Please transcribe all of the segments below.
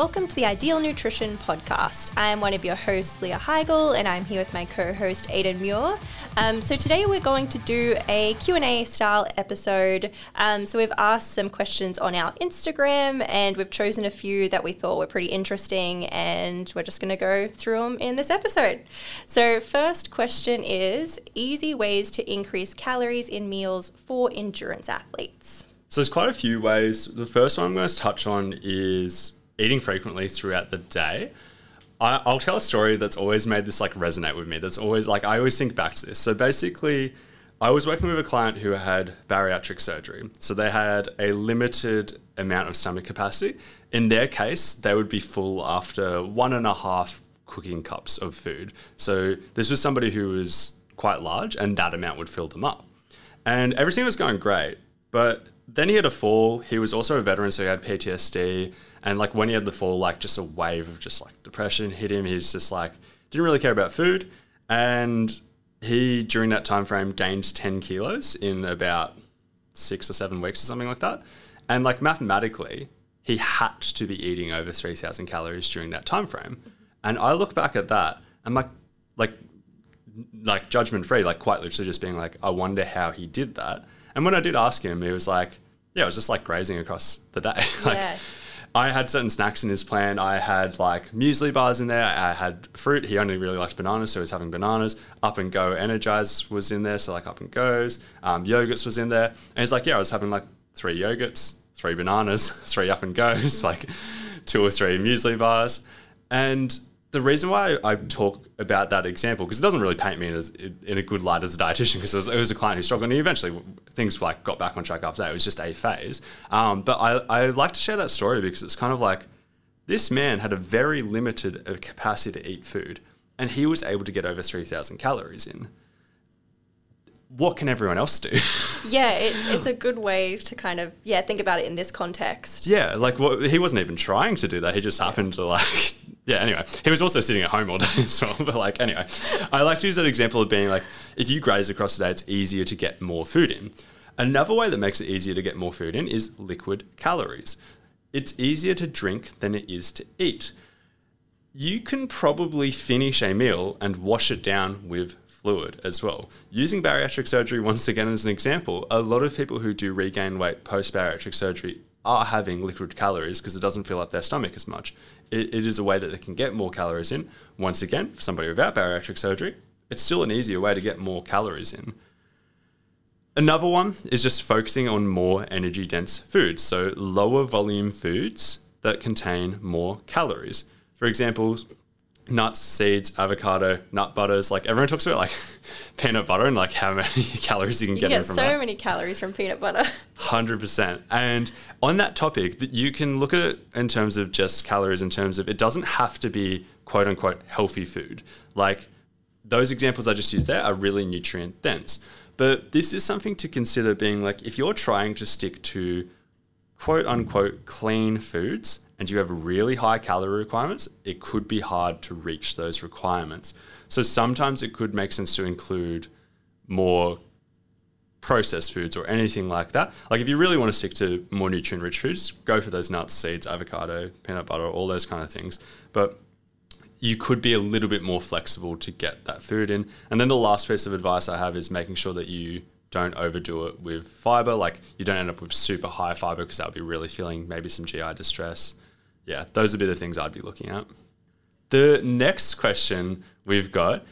Welcome to the Ideal Nutrition Podcast. I am one of your hosts, Leah Higl, and I'm here with my co-host, Aidan Muir. Um, so today we're going to do a Q&A style episode. Um, so we've asked some questions on our Instagram, and we've chosen a few that we thought were pretty interesting, and we're just going to go through them in this episode. So first question is, easy ways to increase calories in meals for endurance athletes? So there's quite a few ways. The first one I'm going to touch on is eating frequently throughout the day. I, I'll tell a story that's always made this like resonate with me. That's always like I always think back to this. So basically, I was working with a client who had bariatric surgery. So they had a limited amount of stomach capacity. In their case, they would be full after one and a half cooking cups of food. So this was somebody who was quite large, and that amount would fill them up. And everything was going great. But then he had a fall. He was also a veteran, so he had PTSD. And like when he had the fall, like just a wave of just like depression hit him. He's just like didn't really care about food, and he during that time frame gained ten kilos in about six or seven weeks or something like that. And like mathematically, he had to be eating over three thousand calories during that time frame. And I look back at that, and like like like judgment free, like quite literally just being like, I wonder how he did that. And when I did ask him, he was like, Yeah, it was just like grazing across the day. like Yeah. I had certain snacks in his plan. I had like muesli bars in there. I had fruit. He only really liked bananas, so he was having bananas. Up and Go Energize was in there, so like Up and Goes. Um, yogurts was in there, and he's like, yeah, I was having like three yogurts, three bananas, three Up and Goes, like two or three muesli bars, and the reason why I talk about that example because it doesn't really paint me as in a good light as a dietitian because it was, it was a client who struggled and eventually things like got back on track after that. It was just a phase. Um, but I, I like to share that story because it's kind of like this man had a very limited uh, capacity to eat food and he was able to get over 3,000 calories in. What can everyone else do? Yeah, it's, it's a good way to kind of, yeah, think about it in this context. yeah, like what, he wasn't even trying to do that. He just happened to like, yeah, anyway. He was also sitting at home all day as well. But like, anyway, I like to use that example of being like, if you graze across the day, it's easier to get more food in. Another way that makes it easier to get more food in is liquid calories. It's easier to drink than it is to eat. You can probably finish a meal and wash it down with fluid as well. Using bariatric surgery once again as an example, a lot of people who do regain weight post bariatric surgery are having liquid calories because it doesn't fill up their stomach as much. It, it is a way that they can get more calories in. Once again, for somebody without bariatric surgery, it's still an easier way to get more calories in. Another one is just focusing on more energy dense foods, so lower volume foods that contain more calories. For example, nuts, seeds, avocado, nut butters. Like everyone talks about like peanut butter and like how many calories you can You get get in from so that. many calories from peanut butter. Hundred percent. And on that topic, that you can look at it in terms of just calories. In terms of it doesn't have to be quote unquote healthy food. Like those examples I just used there are really nutrient dense. But this is something to consider. Being like if you're trying to stick to quote unquote clean foods and you have really high calorie requirements, it could be hard to reach those requirements. So sometimes it could make sense to include more processed foods or anything like that. Like if you really want to stick to more nutrient rich foods, go for those nuts, seeds, avocado, peanut butter, all those kind of things. But you could be a little bit more flexible to get that food in. And then the last piece of advice I have is making sure that you don't overdo it with fiber. Like you don't end up with super high fiber because that would be really feeling maybe some GI distress. Yeah, those would be the things I'd be looking at. The next question we've got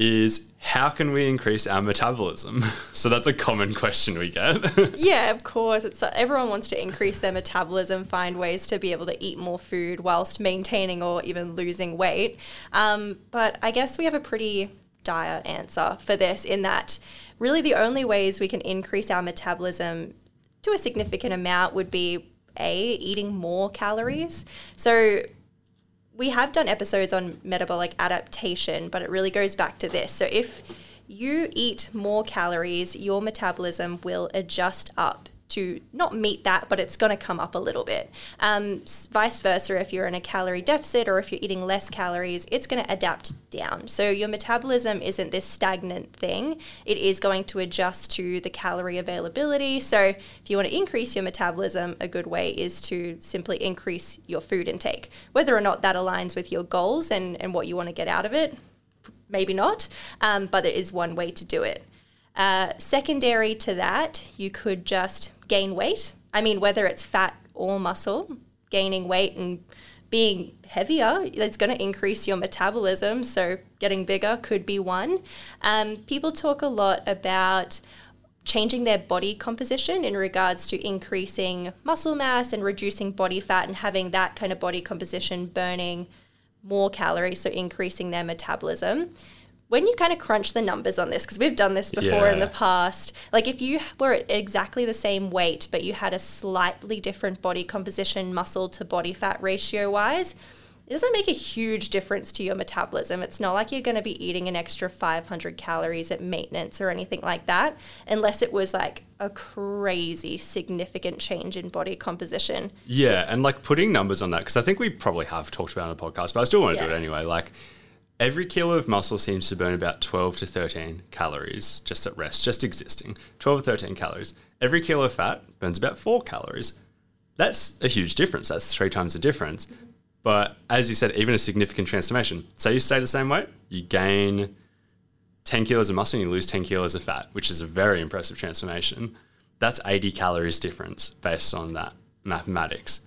is how can we increase our metabolism? So that's a common question we get. yeah, of course. It's everyone wants to increase their metabolism, find ways to be able to eat more food whilst maintaining or even losing weight. Um, but I guess we have a pretty dire answer for this in that really the only ways we can increase our metabolism to a significant amount would be a eating more calories. So we have done episodes on metabolic adaptation, but it really goes back to this. So if you eat more calories, your metabolism will adjust up to not meet that, but it's going to come up a little bit. Um, vice versa, if you're in a calorie deficit or if you're eating less calories, it's going to adapt down. So your metabolism isn't this stagnant thing, it is going to adjust to the calorie availability. So if you want to increase your metabolism, a good way is to simply increase your food intake. Whether or not that aligns with your goals and, and what you want to get out of it, maybe not, um, but it is one way to do it. Uh, secondary to that, you could just gain weight. I mean, whether it's fat or muscle, gaining weight and being heavier, it's going to increase your metabolism. So, getting bigger could be one. Um, people talk a lot about changing their body composition in regards to increasing muscle mass and reducing body fat and having that kind of body composition burning more calories, so increasing their metabolism when you kind of crunch the numbers on this, because we've done this before yeah. in the past, like if you were at exactly the same weight, but you had a slightly different body composition, muscle to body fat ratio wise, it doesn't make a huge difference to your metabolism. It's not like you're going to be eating an extra 500 calories at maintenance or anything like that, unless it was like a crazy significant change in body composition. Yeah, and like putting numbers on that, because I think we probably have talked about it on the podcast, but I still want to yeah. do it anyway. Like, Every kilo of muscle seems to burn about 12 to 13 calories just at rest, just existing. 12 to 13 calories. Every kilo of fat burns about 4 calories. That's a huge difference. That's three times the difference. But as you said, even a significant transformation. Say you stay the same weight, you gain 10 kilos of muscle and you lose 10 kilos of fat, which is a very impressive transformation. That's 80 calories difference based on that mathematics.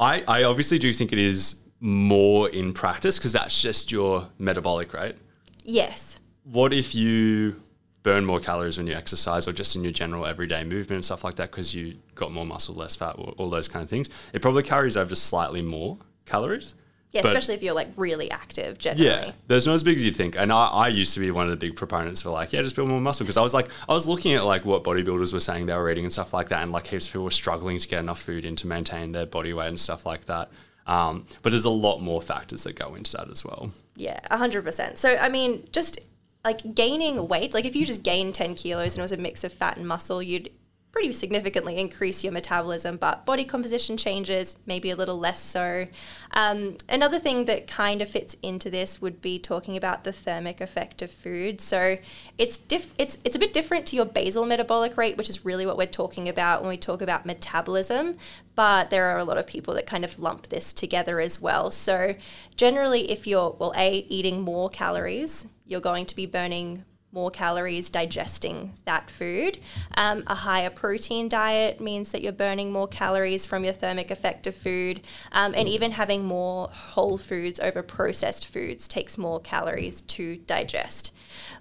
I, I obviously do think it is more in practice because that's just your metabolic rate. Yes. What if you burn more calories when you exercise or just in your general everyday movement and stuff like that because you got more muscle, less fat, all those kind of things? It probably carries over just slightly more calories. Yeah, but especially if you're like really active generally. Yeah, there's not as big as you'd think. And I, I used to be one of the big proponents for like, yeah, just build more muscle because I was like, I was looking at like what bodybuilders were saying they were eating and stuff like that, and like heaps of people were struggling to get enough food in to maintain their body weight and stuff like that. Um, but there's a lot more factors that go into that as well. Yeah, 100%. So, I mean, just like gaining weight, like if you just gain 10 kilos and it was a mix of fat and muscle, you'd pretty significantly increase your metabolism, but body composition changes, maybe a little less so. Um, another thing that kind of fits into this would be talking about the thermic effect of food. So it's diff- it's it's a bit different to your basal metabolic rate, which is really what we're talking about when we talk about metabolism. But there are a lot of people that kind of lump this together as well. So generally, if you're well, a eating more calories, you're going to be burning more calories digesting that food. Um, a higher protein diet means that you're burning more calories from your thermic effect of food. Um, and even having more whole foods over processed foods takes more calories to digest.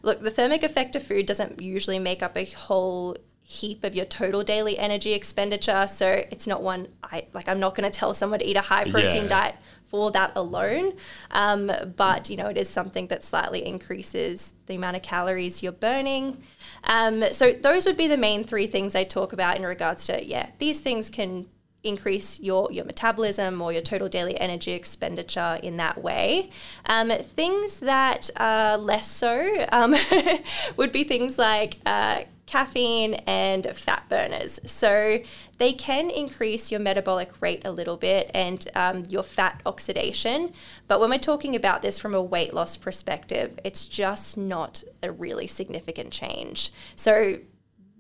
Look, the thermic effect of food doesn't usually make up a whole heap of your total daily energy expenditure so it's not one i like i'm not going to tell someone to eat a high protein yeah. diet for that alone. Um, but you know, it is something that slightly increases the amount of calories you're burning. Um, so those would be the main three things I talk about in regards to yeah, these things can increase your, your metabolism or your total daily energy expenditure in that way. Um, things that are less so um, would be things like uh, caffeine and fat burners. So they can increase your metabolic rate a little bit and um, your fat oxidation. But when we're talking about this from a weight loss perspective, it's just not a really significant change. So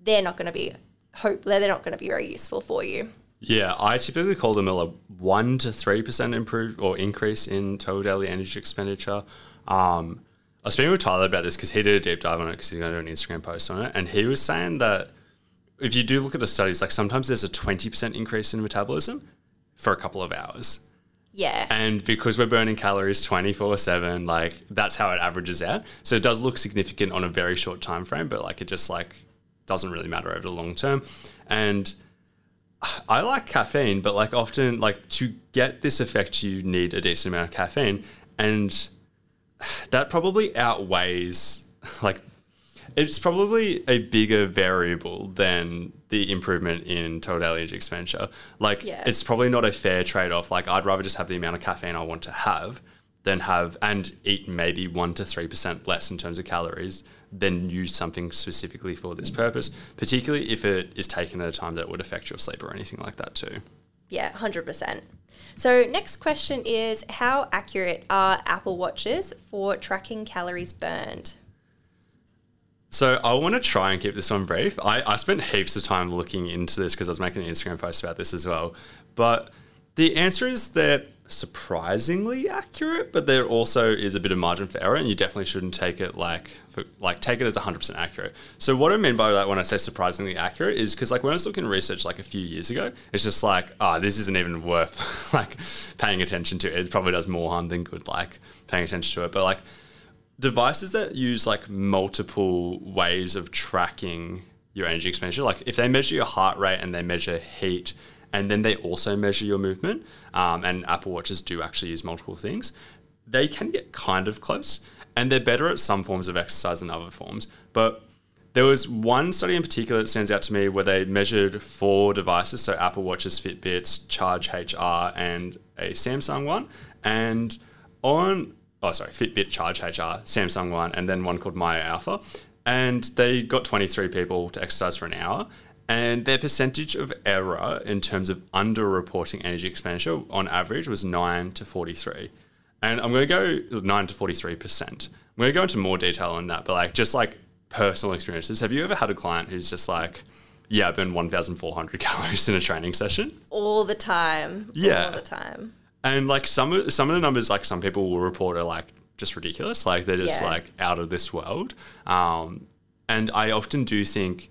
they're not going to be hope they're not going to be very useful for you. Yeah, I typically call them a one to three percent improve or increase in total daily energy expenditure. Um, I was speaking with Tyler about this because he did a deep dive on it because he's going to do an Instagram post on it, and he was saying that if you do look at the studies, like sometimes there's a twenty percent increase in metabolism for a couple of hours. Yeah. And because we're burning calories 24 7, like that's how it averages out. So it does look significant on a very short time frame, but like it just like doesn't really matter over the long term. And I like caffeine, but like often like to get this effect you need a decent amount of caffeine. And that probably outweighs like it's probably a bigger variable than the improvement in total energy expenditure. Like, yeah. it's probably not a fair trade off. Like, I'd rather just have the amount of caffeine I want to have than have and eat maybe one to three percent less in terms of calories, than use something specifically for this purpose, particularly if it is taken at a time that would affect your sleep or anything like that too. Yeah, 100%. So, next question is How accurate are Apple Watches for tracking calories burned? So I want to try and keep this one brief. I, I spent heaps of time looking into this because I was making an Instagram post about this as well. But the answer is that surprisingly accurate, but there also is a bit of margin for error, and you definitely shouldn't take it like for, like take it as 100% accurate. So what I mean by that when I say surprisingly accurate is because like when I was looking research like a few years ago, it's just like oh this isn't even worth like paying attention to. It probably does more harm than good like paying attention to it. But like devices that use like multiple ways of tracking your energy expenditure, like if they measure your heart rate and they measure heat and then they also measure your movement, um, and Apple Watches do actually use multiple things, they can get kind of close. And they're better at some forms of exercise than other forms. But there was one study in particular that stands out to me where they measured four devices, so Apple Watches, Fitbits, Charge HR, and a Samsung one. And on, oh, sorry, Fitbit, Charge HR, Samsung one, and then one called Mio Alpha. And they got 23 people to exercise for an hour and their percentage of error in terms of underreporting energy expenditure on average was 9 to 43. And I'm going to go 9 to 43%. I'm going to go into more detail on that, but like just like personal experiences. Have you ever had a client who's just like, yeah, I burned 1,400 calories in a training session? All the time. Yeah. All the time. And like some of, some of the numbers, like some people will report are like just ridiculous. Like they're just Yeah. like out of this world. Um, and I often do think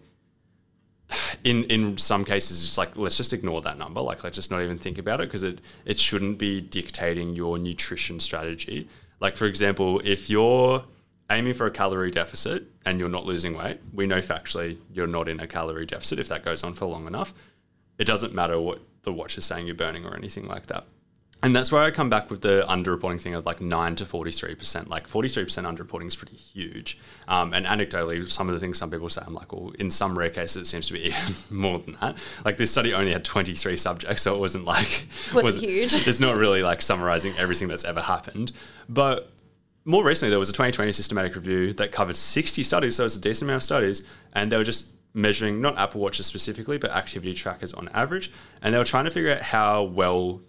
in in some cases it's like let's just ignore that number. Like let's just not even think about it because it it shouldn't be dictating your nutrition strategy. Like for example if you're aiming for a calorie deficit and you're not losing weight we know factually you're not in a calorie deficit if that goes on for long enough. It doesn't matter what the watch is saying you're burning or anything like that and that's where I come back with the underreporting thing of like 9 to 43%. Like 43% underreporting is pretty huge. Um, and anecdotally, some of the things some people say, I'm like, well, in some rare cases, it seems to be even more than that. Like this study only had 23 subjects, so it wasn't like. Wasn't huge. It's not really like summarizing everything that's ever happened. But more recently, there was a 2020 systematic review that covered 60 studies, so it's a decent amount of studies, and they were just measuring not Apple Watches specifically, but activity trackers on average, and they were trying to figure out how well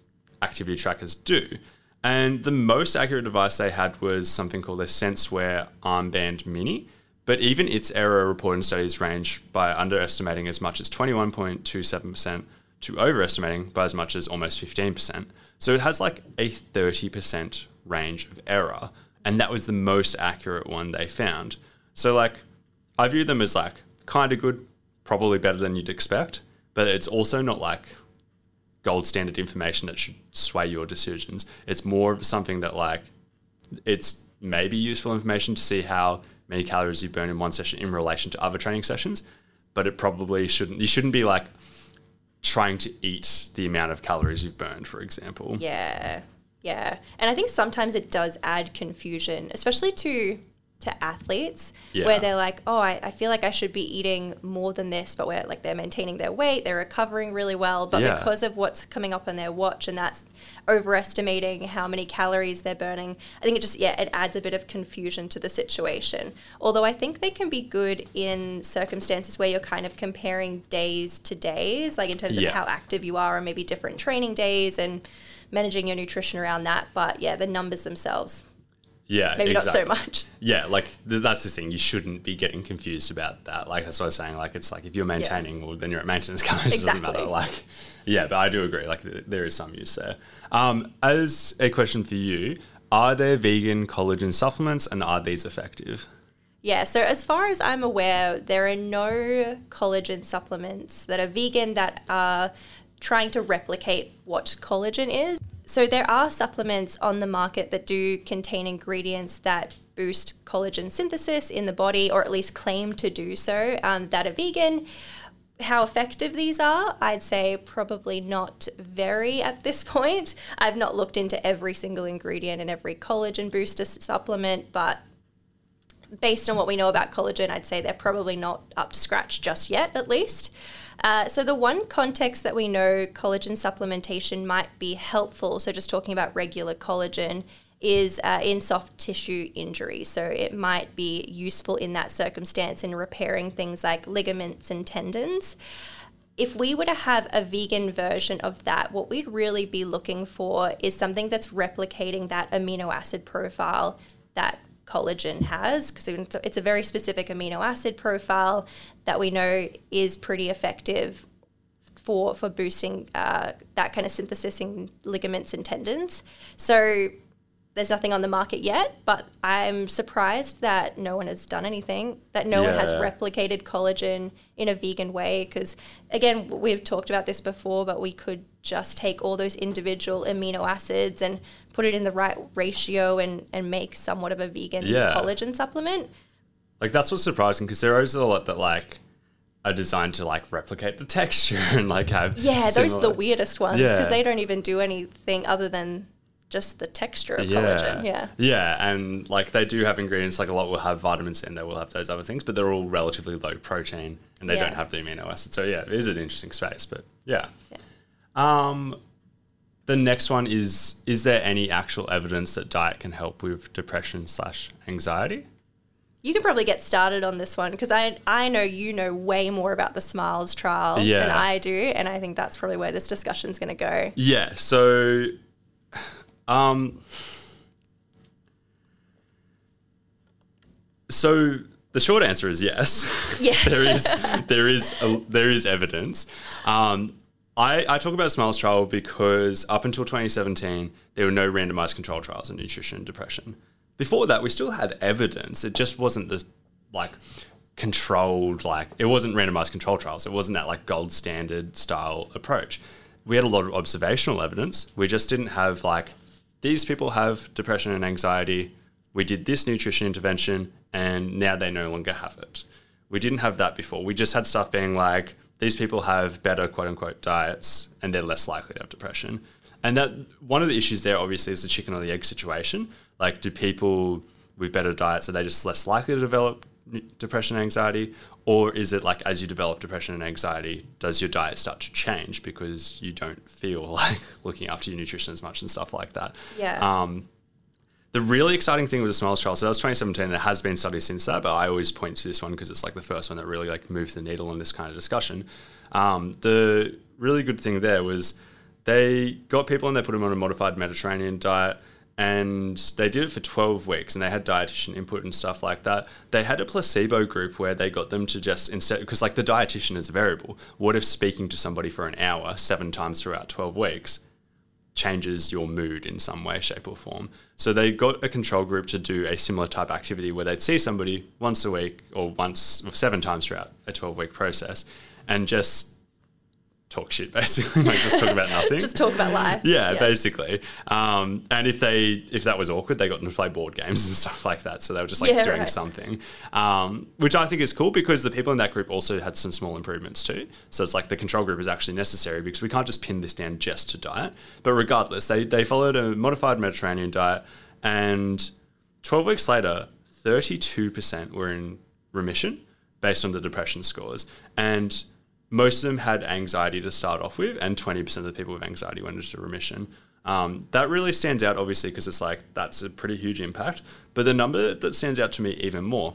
activity trackers do. And the most accurate device they had was something called a SenseWear Armband Mini. But even its error reporting studies range by underestimating as much as 21.27% to overestimating by as much as almost 15%. So it has like a 30% range of error. And that was the most accurate one they found. So, like, I view them as like kind of good, probably better than you'd expect, but it's also not like gold standard information that should sway your decisions. It's more of something that like it's maybe useful information to see how many calories you burn in one session in relation to other training sessions, but it probably shouldn't. You shouldn't be like trying to eat the amount of calories you've burned, for example. Yeah. Yeah. And I think sometimes it does add confusion, especially to to athletes Yeah. where they're like, oh, I, I feel like I should be eating more than this, but where like they're maintaining their weight, they're recovering really well, but Yeah. because of what's coming up on their watch and that's overestimating how many calories they're burning, I think it just yeah, it adds a bit of confusion to the situation. Although I think they can be good in circumstances where you're kind of comparing days to days, like in terms Yeah. of how active you are and maybe different training days and managing your nutrition around that. But yeah, the numbers themselves, Yeah, maybe exactly. not so much. Yeah, like th- that's the thing. You shouldn't be getting confused about that. Like that's what I was saying. Like it's like if you're maintaining, well, then you're at maintenance calories. It doesn't matter. Like, yeah, but I do agree. Like th- there is some use there. Um, as a question for you, are there vegan collagen supplements, and are these effective? Yeah, so as far as I'm aware, there are no collagen supplements that are vegan that are trying to replicate what collagen is. So there are supplements on the market that do contain ingredients that boost collagen synthesis in the body, or at least claim to do so, um, that are vegan. How effective these are, I'd say probably not very at this point. I've not looked into every single ingredient in every collagen booster supplement, but based on what we know about collagen, I'd say they're probably not up to scratch just yet, at least. Uh, so, the one context that we know collagen supplementation might be helpful, so just talking about regular collagen, is uh, in soft tissue injury. So it might be useful in that circumstance in repairing things like ligaments and tendons. If we were to have a vegan version of that, what we'd really be looking for is something that's replicating that amino acid profile that collagen has, because it's a very specific amino acid profile that we know is pretty effective for for boosting uh, that kind of synthesis in ligaments and tendons. So there's nothing on the market yet, but I'm surprised that no one has done anything, that no yeah. one has replicated collagen in a vegan way. Because again, we've talked about this before, but we could just take all those individual amino acids and put it in the right ratio and, and make somewhat of a vegan yeah. collagen supplement. Like that's what's surprising because there is a lot that like are designed to like replicate the texture and like have yeah similar... those are the weirdest ones because yeah. they don't even do anything other than just the texture of yeah. collagen. Yeah. Yeah. And like they do have ingredients, like a lot will have vitamins in, they will have those other things, but they're all relatively low protein and they yeah. don't have the amino acids. So yeah, it is an interesting space, but yeah. yeah. Um, the next one is Is there any actual evidence that diet can help with depression slash anxiety? You can probably get started on this one because I I know you know way more about the Smiles trial yeah. than I do, and I think that's probably where this discussion is going to go. Yeah. So um, so the short answer is yes. Yeah. there is there is a, there is evidence. Um, I, I talk about Smiles trial because up until 2017 there were no randomized control trials in nutrition and depression. Before that, we still had evidence. It just wasn't the like controlled like it wasn't randomized control trials. It wasn't that like gold standard style approach. We had a lot of observational evidence. We just didn't have like these people have depression and anxiety. We did this nutrition intervention and now they no longer have it. We didn't have that before. We just had stuff being like, these people have better quote unquote diets and they're less likely to have depression. And that one of the issues there obviously is the chicken or the egg situation. Like, do people with better diets are they just less likely to develop depression and anxiety, or is it like as you develop depression and anxiety, does your diet start to change because you don't feel like looking after your nutrition as much and stuff like that? Yeah. Um, the really exciting thing with the Smiles trial, so that was 2017, and it has been studies since that, but I always point to this one because it's like the first one that really like moved the needle in this kind of discussion. Um, the really good thing there was they got people and they put them on a modified Mediterranean diet and they did it for 12 weeks and they had dietitian input and stuff like that. They had a placebo group where they got them to just instead because like the dietitian is a variable. What if speaking to somebody for an hour seven times throughout 12 weeks changes your mood in some way shape or form? So they got a control group to do a similar type activity where they'd see somebody once a week or once or seven times throughout a 12 week process and just talk shit basically. Like just talk about nothing. Just talk about life. Yeah, yeah. basically. Um, and if they if that was awkward they got them to play board games and stuff like that. So they were just like yeah, doing right. something. Um, which i think is cool because the people in that group also had some small improvements too. So it's like the control group is actually necessary because we can't just pin this down just to diet. But regardless they, they followed a modified mediterranean diet and 12 weeks later 32% were in remission based on the depression scores. And most of them had anxiety to start off with, and 20% of the people with anxiety went into remission. Um, that really stands out, obviously, because it's like that's a pretty huge impact. But the number that stands out to me even more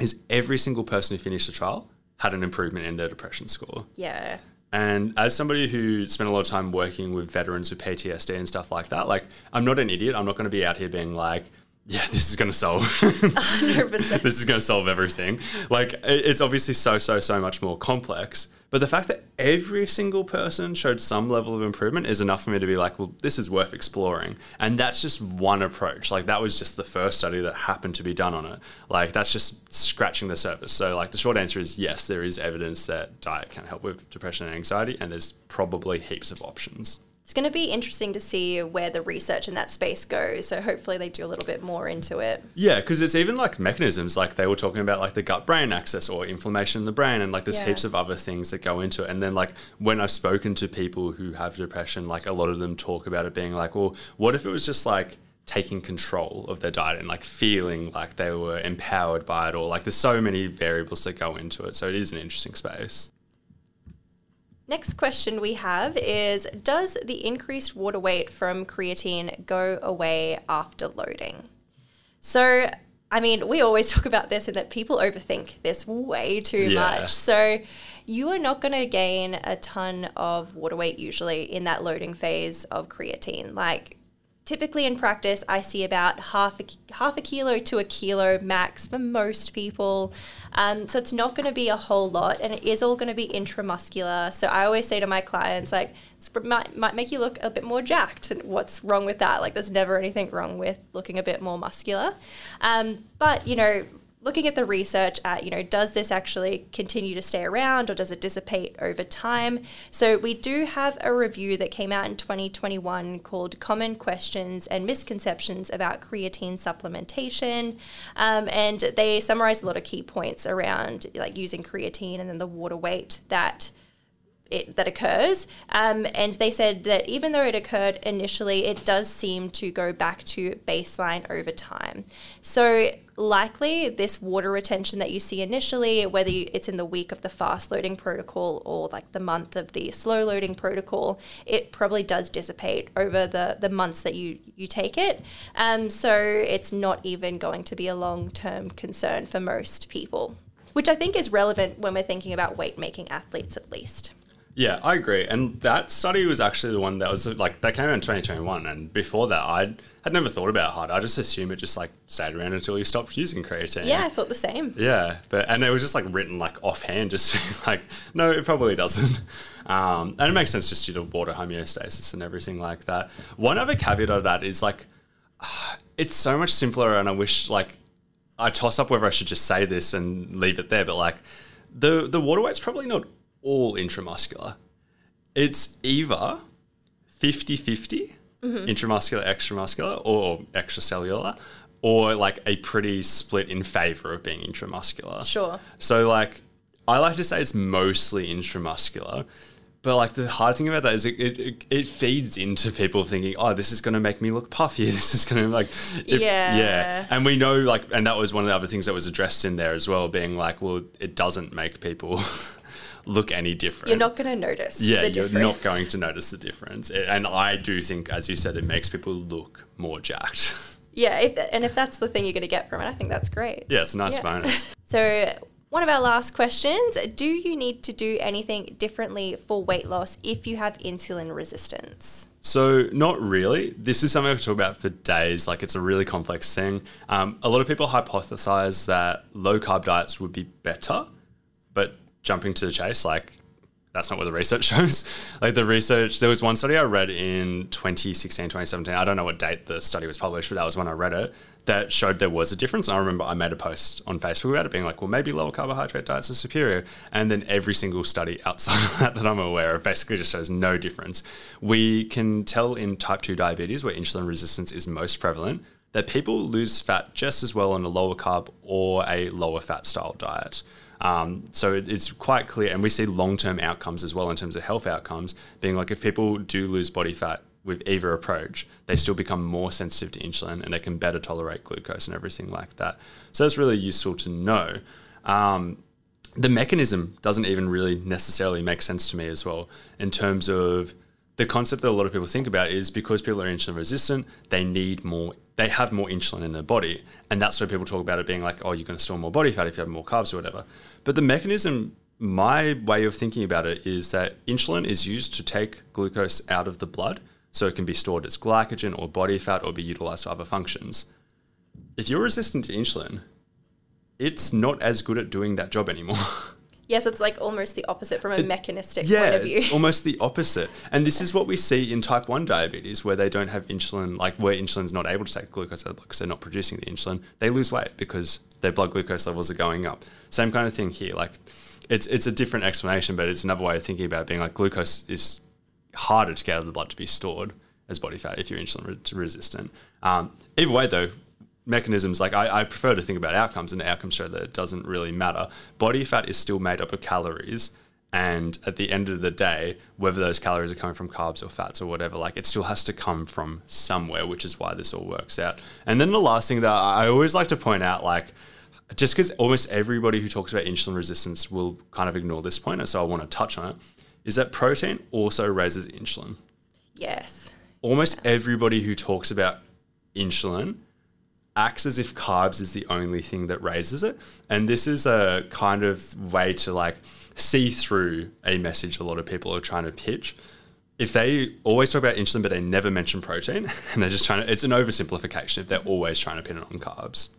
is every single person who finished the trial had an improvement in their depression score. Yeah. And as somebody who spent a lot of time working with veterans with PTSD and stuff like that, like I'm not an idiot. I'm not going to be out here being like, yeah, this is going to solve. this is going to solve everything. Like it's obviously so so so much more complex. But the fact that every single person showed some level of improvement is enough for me to be like, well, this is worth exploring. And that's just one approach. Like that was just the first study that happened to be done on it. Like that's just scratching the surface. So like the short answer is yes, there is evidence that diet can help with depression and anxiety, and there's probably heaps of options it's going to be interesting to see where the research in that space goes. So hopefully they do a little bit more into it. Yeah, because it's even like mechanisms, like they were talking about like the gut brain axis or inflammation in the brain, and like there's yeah. heaps of other things that go into it. And then like when I've spoken to people who have depression, like a lot of them talk about it being like, well, what if it was just like taking control of their diet and like feeling like they were empowered by it, or like there's so many variables that go into it. So it is an interesting space. Next question we have is Does the increased water weight from creatine go away after loading? So, I mean, we always talk about this and that people overthink this way too Yeah. much. So, you are not going to gain a ton of water weight usually in that loading phase of creatine. Like, typically in practice, I see about half a, half a kilo to a kilo max for most people. Um, so it's not going to be a whole lot, and it is all going to be intramuscular. So I always say to my clients, like, it might, might make you look a bit more jacked. And what's wrong with that? Like, there's never anything wrong with looking a bit more muscular. Um, but, you know, looking at the research at, you know, does this actually continue to stay around or does it dissipate over time? So we do have a review that came out in 2021 called Common Questions and Misconceptions About Creatine Supplementation. Um, and they summarize a lot of key points around like using creatine and then the water weight that it, that occurs. Um, and they said that even though it occurred initially, it does seem to go back to baseline over time. So, likely, this water retention that you see initially, whether you, it's in the week of the fast loading protocol or like the month of the slow loading protocol, it probably does dissipate over the, the months that you, you take it. Um, so, it's not even going to be a long term concern for most people. Which I think is relevant when we're thinking about weight making athletes, at least. Yeah, I agree. And that study was actually the one that was like that came out in 2021. And before that, I had never thought about it hard. I just assumed it just like stayed around until you stopped using creatine. Yeah, I thought the same. Yeah, but and it was just like written like offhand, just like no, it probably doesn't. Um, and it makes sense just due to water homeostasis and everything like that. One other caveat of that is like, it's so much simpler, and I wish like I toss up whether I should just say this and leave it there, but like the the water weight's probably not all intramuscular. It's either 50-50 mm-hmm. intramuscular, extramuscular, or extracellular, or like a pretty split in favor of being intramuscular. Sure. So like I like to say it's mostly intramuscular. But like the hard thing about that is it, it, it feeds into people thinking, oh, this is going to make me look puffy. This is going to like, if- Yeah. yeah. And we know like, and that was one of the other things that was addressed in there as well, being like, well, it doesn't make people look any different. You're not going to notice. Yeah, you're difference. not going to notice the difference. And I do think, as you said, it makes people look more jacked. Yeah, if, and if that's the thing you're going to get from it, I think that's great. Yeah, it's a nice Yeah. bonus. So, one of our last questions Do you need to do anything differently for weight loss if you have insulin resistance? So, not really. This is something I could talk about for days. Like, it's a really complex thing. Um, a lot of people hypothesize that low carb diets would be better, but jumping to the chase, like, that's not what the research shows. Like, the research, there was one study I read in 2016, 2017. I don't know what date the study was published, but that was when I read it, that showed there was a difference. And I remember I made a post on Facebook about it being like, well, maybe lower carbohydrate diets are superior. And then every single study outside of that that I'm aware of basically just shows no difference. We can tell in type 2 diabetes, where insulin resistance is most prevalent, that people lose fat just as well on a lower carb or a lower fat style diet. Um, so it, it's quite clear, and we see long term outcomes as well in terms of health outcomes, being like if people do lose body fat with either approach, they still become more sensitive to insulin and they can better tolerate glucose and everything like that. So it's really useful to know. Um, the mechanism doesn't even really necessarily make sense to me as well in terms of the concept that a lot of people think about is because people are insulin resistant, they need more, they have more insulin in their body. And that's why people talk about it being like, oh, you're going to store more body fat if you have more carbs or whatever. But the mechanism, my way of thinking about it is that insulin is used to take glucose out of the blood so it can be stored as glycogen or body fat or be utilized for other functions. If you're resistant to insulin, it's not as good at doing that job anymore. Yes, it's like almost the opposite from a mechanistic yeah, point of view. it's almost the opposite. And this is what we see in type 1 diabetes, where they don't have insulin, like where insulin's not able to take glucose out of the blood because they're not producing the insulin. They lose weight because their blood glucose levels are going up. Same kind of thing here. Like it's it's a different explanation, but it's another way of thinking about it being like glucose is harder to get out of the blood to be stored as body fat if you're insulin re- resistant. Um, either way, though, mechanisms like I, I prefer to think about outcomes, and the outcomes show that it doesn't really matter. Body fat is still made up of calories. And at the end of the day, whether those calories are coming from carbs or fats or whatever, like it still has to come from somewhere, which is why this all works out. And then the last thing that I always like to point out, like, just because almost everybody who talks about insulin resistance will kind of ignore this point, and so I want to touch on it, is that protein also raises insulin. Yes. Almost everybody who talks about insulin acts as if carbs is the only thing that raises it. And this is a kind of way to like see through a message a lot of people are trying to pitch. If they always talk about insulin but they never mention protein, and they're just trying to, it's an oversimplification if they're always trying to pin it on carbs.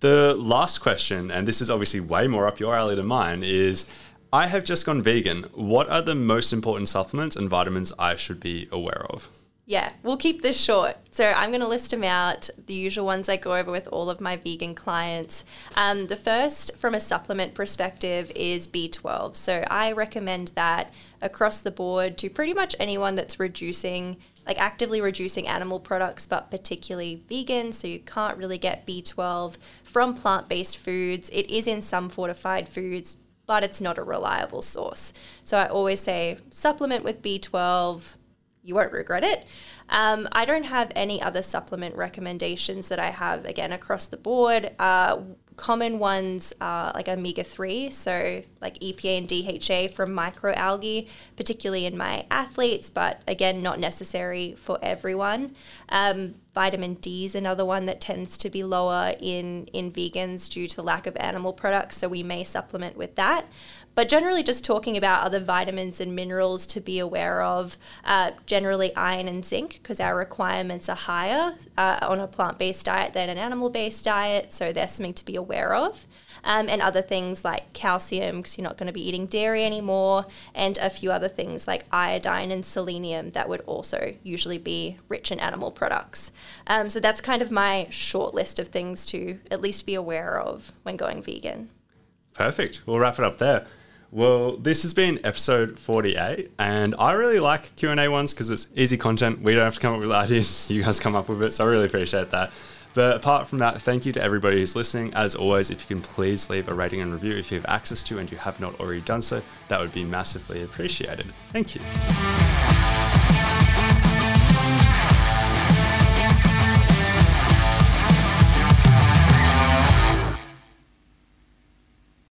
The last question, and this is obviously way more up your alley than mine, is I have just gone vegan. What are the most important supplements and vitamins I should be aware of? Yeah, we'll keep this short. So I'm going to list them out, the usual ones I go over with all of my vegan clients. Um, the first, from a supplement perspective, is B12. So I recommend that across the board to pretty much anyone that's reducing, like actively reducing animal products, but particularly vegan. So you can't really get B12 from plant based foods. It is in some fortified foods, but it's not a reliable source. So I always say supplement with B12 you won't regret it. Um, I don't have any other supplement recommendations that I have, again, across the board. Uh, common ones are like omega 3, so like EPA and DHA from microalgae, particularly in my athletes, but again, not necessary for everyone. Um, vitamin D is another one that tends to be lower in, in vegans due to lack of animal products, so we may supplement with that. But generally, just talking about other vitamins and minerals to be aware of, uh, generally iron and zinc, because our requirements are higher uh, on a plant based diet than an animal based diet. So they're something to be aware of. Um, and other things like calcium, because you're not going to be eating dairy anymore, and a few other things like iodine and selenium that would also usually be rich in animal products. Um, so that's kind of my short list of things to at least be aware of when going vegan. Perfect. We'll wrap it up there. Well, this has been episode 48, and I really like Q&A ones because it's easy content. We don't have to come up with ideas. You guys come up with it, so I really appreciate that. But apart from that, thank you to everybody who's listening. As always, if you can please leave a rating and review if you have access to and you have not already done so, that would be massively appreciated. Thank you.